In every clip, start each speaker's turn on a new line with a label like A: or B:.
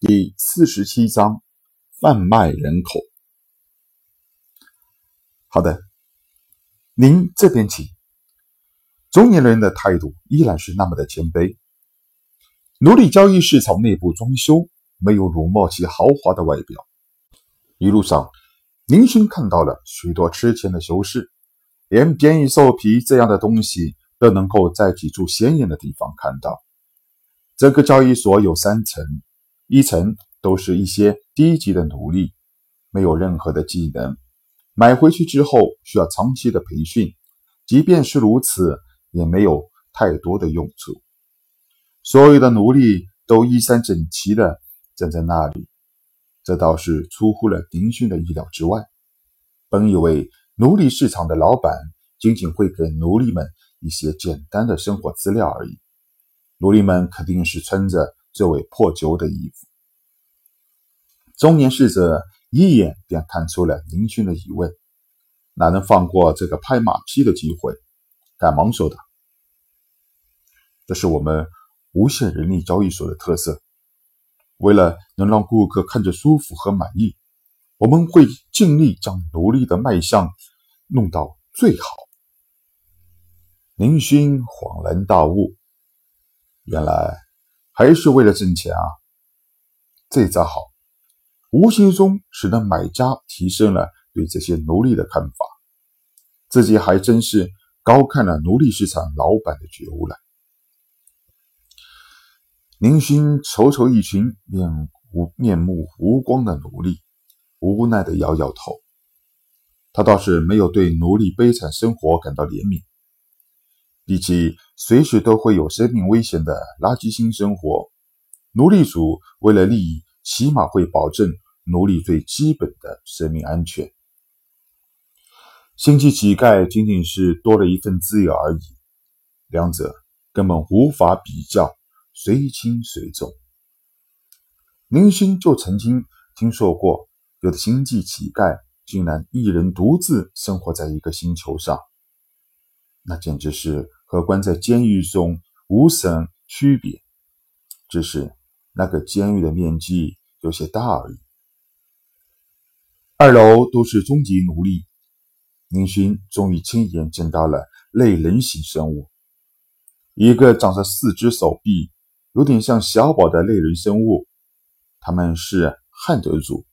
A: 第四十七章贩卖人口。好的，您这边请。中年人的态度依然是那么的谦卑。奴隶交易市场内部装修没有辱没其豪华的外表。一路上，林勋看到了许多吃钱的修士，连便宜兽皮这样的东西都能够在几处显眼的地方看到。这个交易所有三层。一层都是一些低级的奴隶，没有任何的技能，买回去之后需要长期的培训。即便是如此，也没有太多的用处。所有的奴隶都衣衫整齐的站在那里，这倒是出乎了丁勋的意料之外。本以为奴隶市场的老板仅仅会给奴隶们一些简单的生活资料而已，奴隶们肯定是穿着。这位破旧的衣服，中年侍者一眼便看出了林勋的疑问，哪能放过这个拍马屁的机会？赶忙说道：“这是我们无限人力交易所的特色。为了能让顾客看着舒服和满意，我们会尽力将奴隶的卖相弄到最好。”林勋恍然大悟，原来。还是为了挣钱啊！这招好，无形中使得买家提升了对这些奴隶的看法，自己还真是高看了奴隶市场老板的觉悟了。林勋瞅瞅一群面无面目无光的奴隶，无奈的摇摇头。他倒是没有对奴隶悲惨生活感到怜悯。以及随时都会有生命危险的垃圾性生活，奴隶主为了利益，起码会保证奴隶最基本的生命安全。星际乞丐仅仅是多了一份自由而已，两者根本无法比较，随轻随重。林勋就曾经听说过，有的星际乞丐竟然一人独自生活在一个星球上，那简直是。和关在监狱中无什区别，只是那个监狱的面积有些大而已。二楼都是终极奴隶，林勋终于亲眼见到了类人形生物，一个长着四只手臂、有点像小宝的类人生物，他们是汉德族，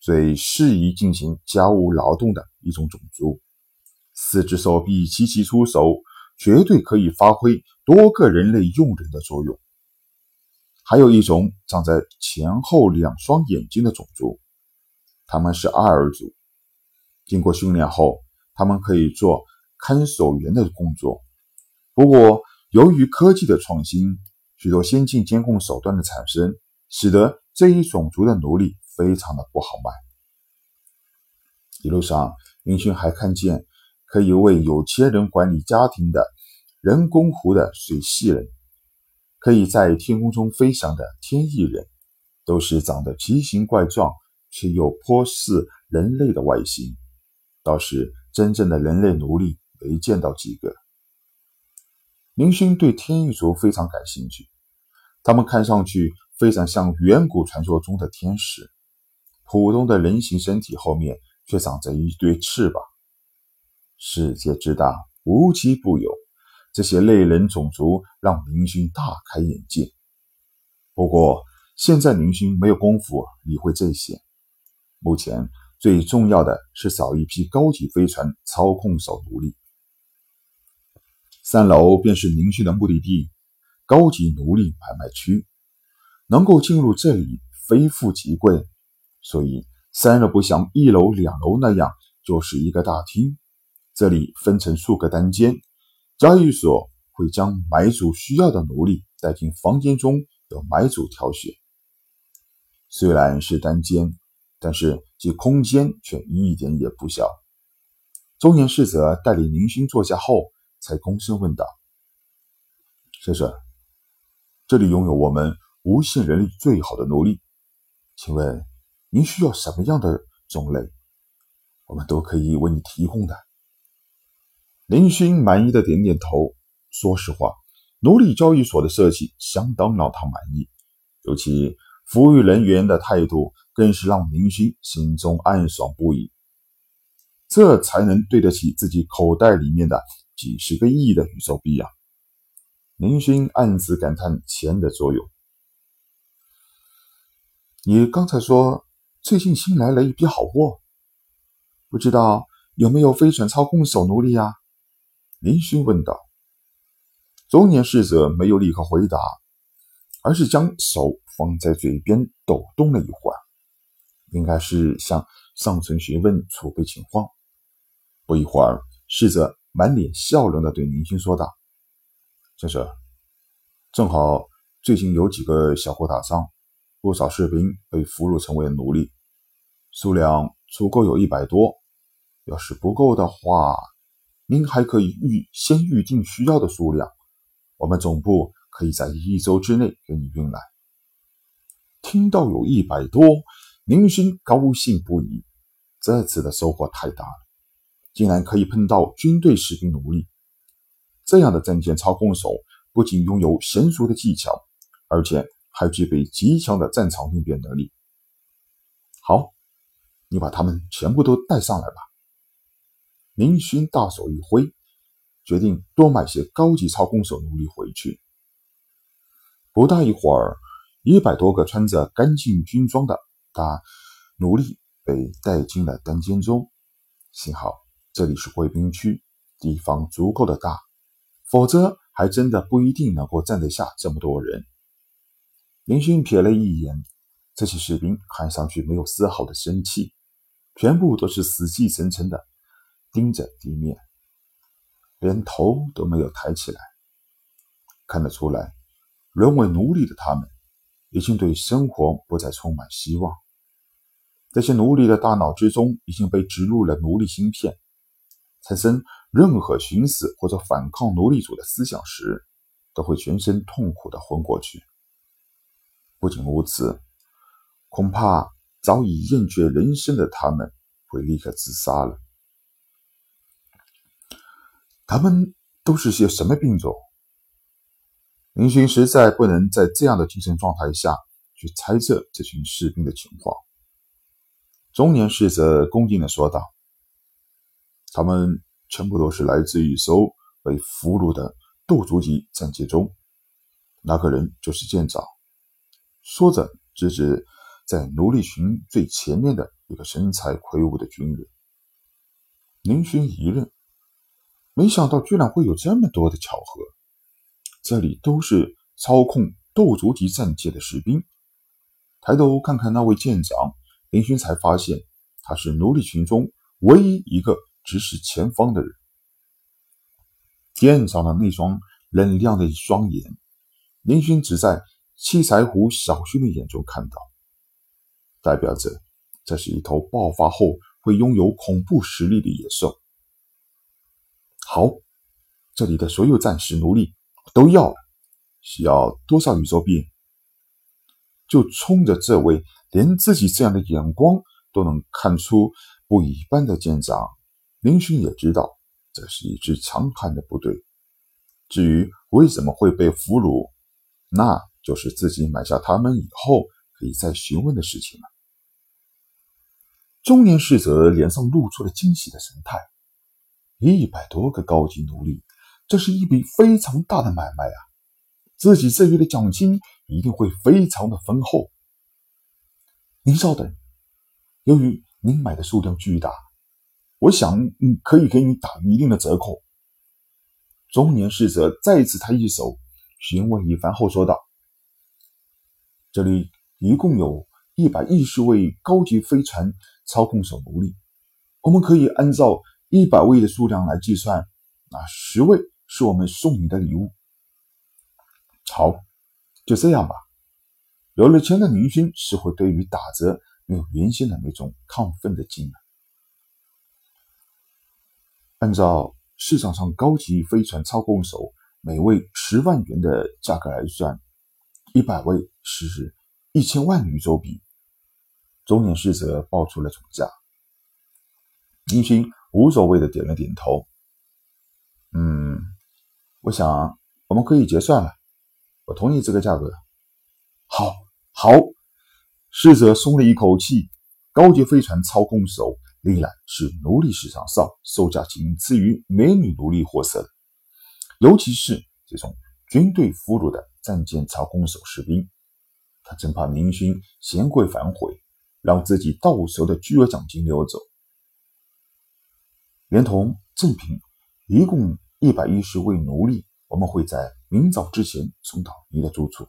A: 最适宜进行家务劳动的一种种族，四只手臂齐齐出手。绝对可以发挥多个人类用人的作用。还有一种长在前后两双眼睛的种族，他们是阿尔族。经过训练后，他们可以做看守员的工作。不过，由于科技的创新，许多先进监控手段的产生，使得这一种族的奴隶非常的不好卖。一路上，林勋还看见。可以为有钱人管理家庭的人工湖的水系人，可以在天空中飞翔的天翼人，都是长得奇形怪状却又颇似人类的外形。倒是真正的人类奴隶没见到几个。林勋对天翼族非常感兴趣，他们看上去非常像远古传说中的天使，普通的人形身体后面却长着一对翅膀。世界之大，无奇不有。这些类人种族让明勋大开眼界。不过，现在明勋没有功夫理会这些。目前最重要的是找一批高级飞船操控手奴隶。三楼便是明勋的目的地——高级奴隶买卖区。能够进入这里，非富即贵。所以，三楼不像一楼、两楼那样，就是一个大厅。这里分成数个单间，交易所会将买主需要的奴隶带进房间中，由买主挑选。虽然是单间，但是其空间却一点也不小。中年侍者带领林勋坐下后，才躬身问道：“先生，这里拥有我们无限人力最好的奴隶，请问您需要什么样的种类？我们都可以为你提供的。”林勋满意的点点头。说实话，奴隶交易所的设计相当让他满意，尤其服务人员的态度更是让林勋心中暗爽不已。这才能对得起自己口袋里面的几十个亿的宇宙币啊！林勋暗自感叹钱的作用。你刚才说最近新来了一批好货，不知道有没有飞船操控手奴隶呀？林勋问道。中年侍者没有立刻回答，而是将手放在嘴边抖动了一会儿，应该是向上层询问储备情况。不一会儿，侍者满脸笑容地对林勋说道：“先生，正好最近有几个小国打仗，不少士兵被俘虏成为奴隶，数量足够有一百多。要是不够的话，您还可以预先预定需要的数量。”我们总部可以在一周之内给你运来。听到有一百多，林勋高兴不已。这次的收获太大了，竟然可以碰到军队士兵奴隶。这样的战舰操控手不仅拥有娴熟的技巧，而且还具备极强的战场应变能力。好，你把他们全部都带上来吧。林勋大手一挥。决定多买些高级操控手奴隶回去。不大一会儿，一百多个穿着干净军装的大奴隶被带进了单间中。幸好这里是贵宾区，地方足够的大，否则还真的不一定能够站得下这么多人。林勋瞥了一眼，这些士兵看上去没有丝毫的生气，全部都是死气沉沉的盯着地面。连头都没有抬起来，看得出来，沦为奴隶的他们已经对生活不再充满希望。这些奴隶的大脑之中已经被植入了奴隶芯片，产生任何寻死或者反抗奴隶主的思想时，都会全身痛苦的昏过去。不仅如此，恐怕早已厌倦人生的他们会立刻自杀了。他们都是些什么病种？林勋实在不能在这样的精神状态下去猜测这群士兵的情况。中年侍者恭敬地说道：“他们全部都是来自一艘被俘虏的斗族级战舰中，那个人就是舰长。”说着，指指在奴隶群最前面的一个身材魁梧的军人。林勋一愣。没想到居然会有这么多的巧合！这里都是操控斗族级战舰的士兵。抬头看看那位舰长，林勋才发现他是奴隶群中唯一一个直视前方的人。舰长的那双冷亮的双眼，林勋只在七彩虎小勋的眼中看到，代表着这是一头爆发后会拥有恐怖实力的野兽。好，这里的所有战士奴隶都要了，需要多少宇宙币？就冲着这位连自己这样的眼光都能看出不一般的舰长，林勋也知道这是一支强悍的部队。至于为什么会被俘虏，那就是自己买下他们以后可以再询问的事情了。中年侍者脸上露出了惊喜的神态。一百多个高级奴隶，这是一笔非常大的买卖啊！自己这月的奖金一定会非常的丰厚。您稍等，由于您买的数量巨大，我想嗯可以给你打一定的折扣。中年侍者再次抬起手询问一番后说道：“这里一共有一百一十位高级飞船操控手奴隶，我们可以按照。”一百位的数量来计算，那十位是我们送你的礼物。好，就这样吧。有了钱的明星是会对于打折没有原先的那种亢奋的劲了。按照市场上高级飞船操控手每位十万元的价格来算，一百位是一千万宇宙币。中年侍者报出了总价，明星。无所谓的点了点头，嗯，我想我们可以结算了，我同意这个价格。好，好，侍者松了一口气。高级飞船操控手历来是奴隶市场上售价仅次于美女奴隶货色的，尤其是这种军队俘虏的战舰操控手士兵，他真怕明勋嫌贵反悔，让自己到手的巨额奖金溜走。连同赠品，一共一百一十位奴隶，我们会在明早之前送到你的住处。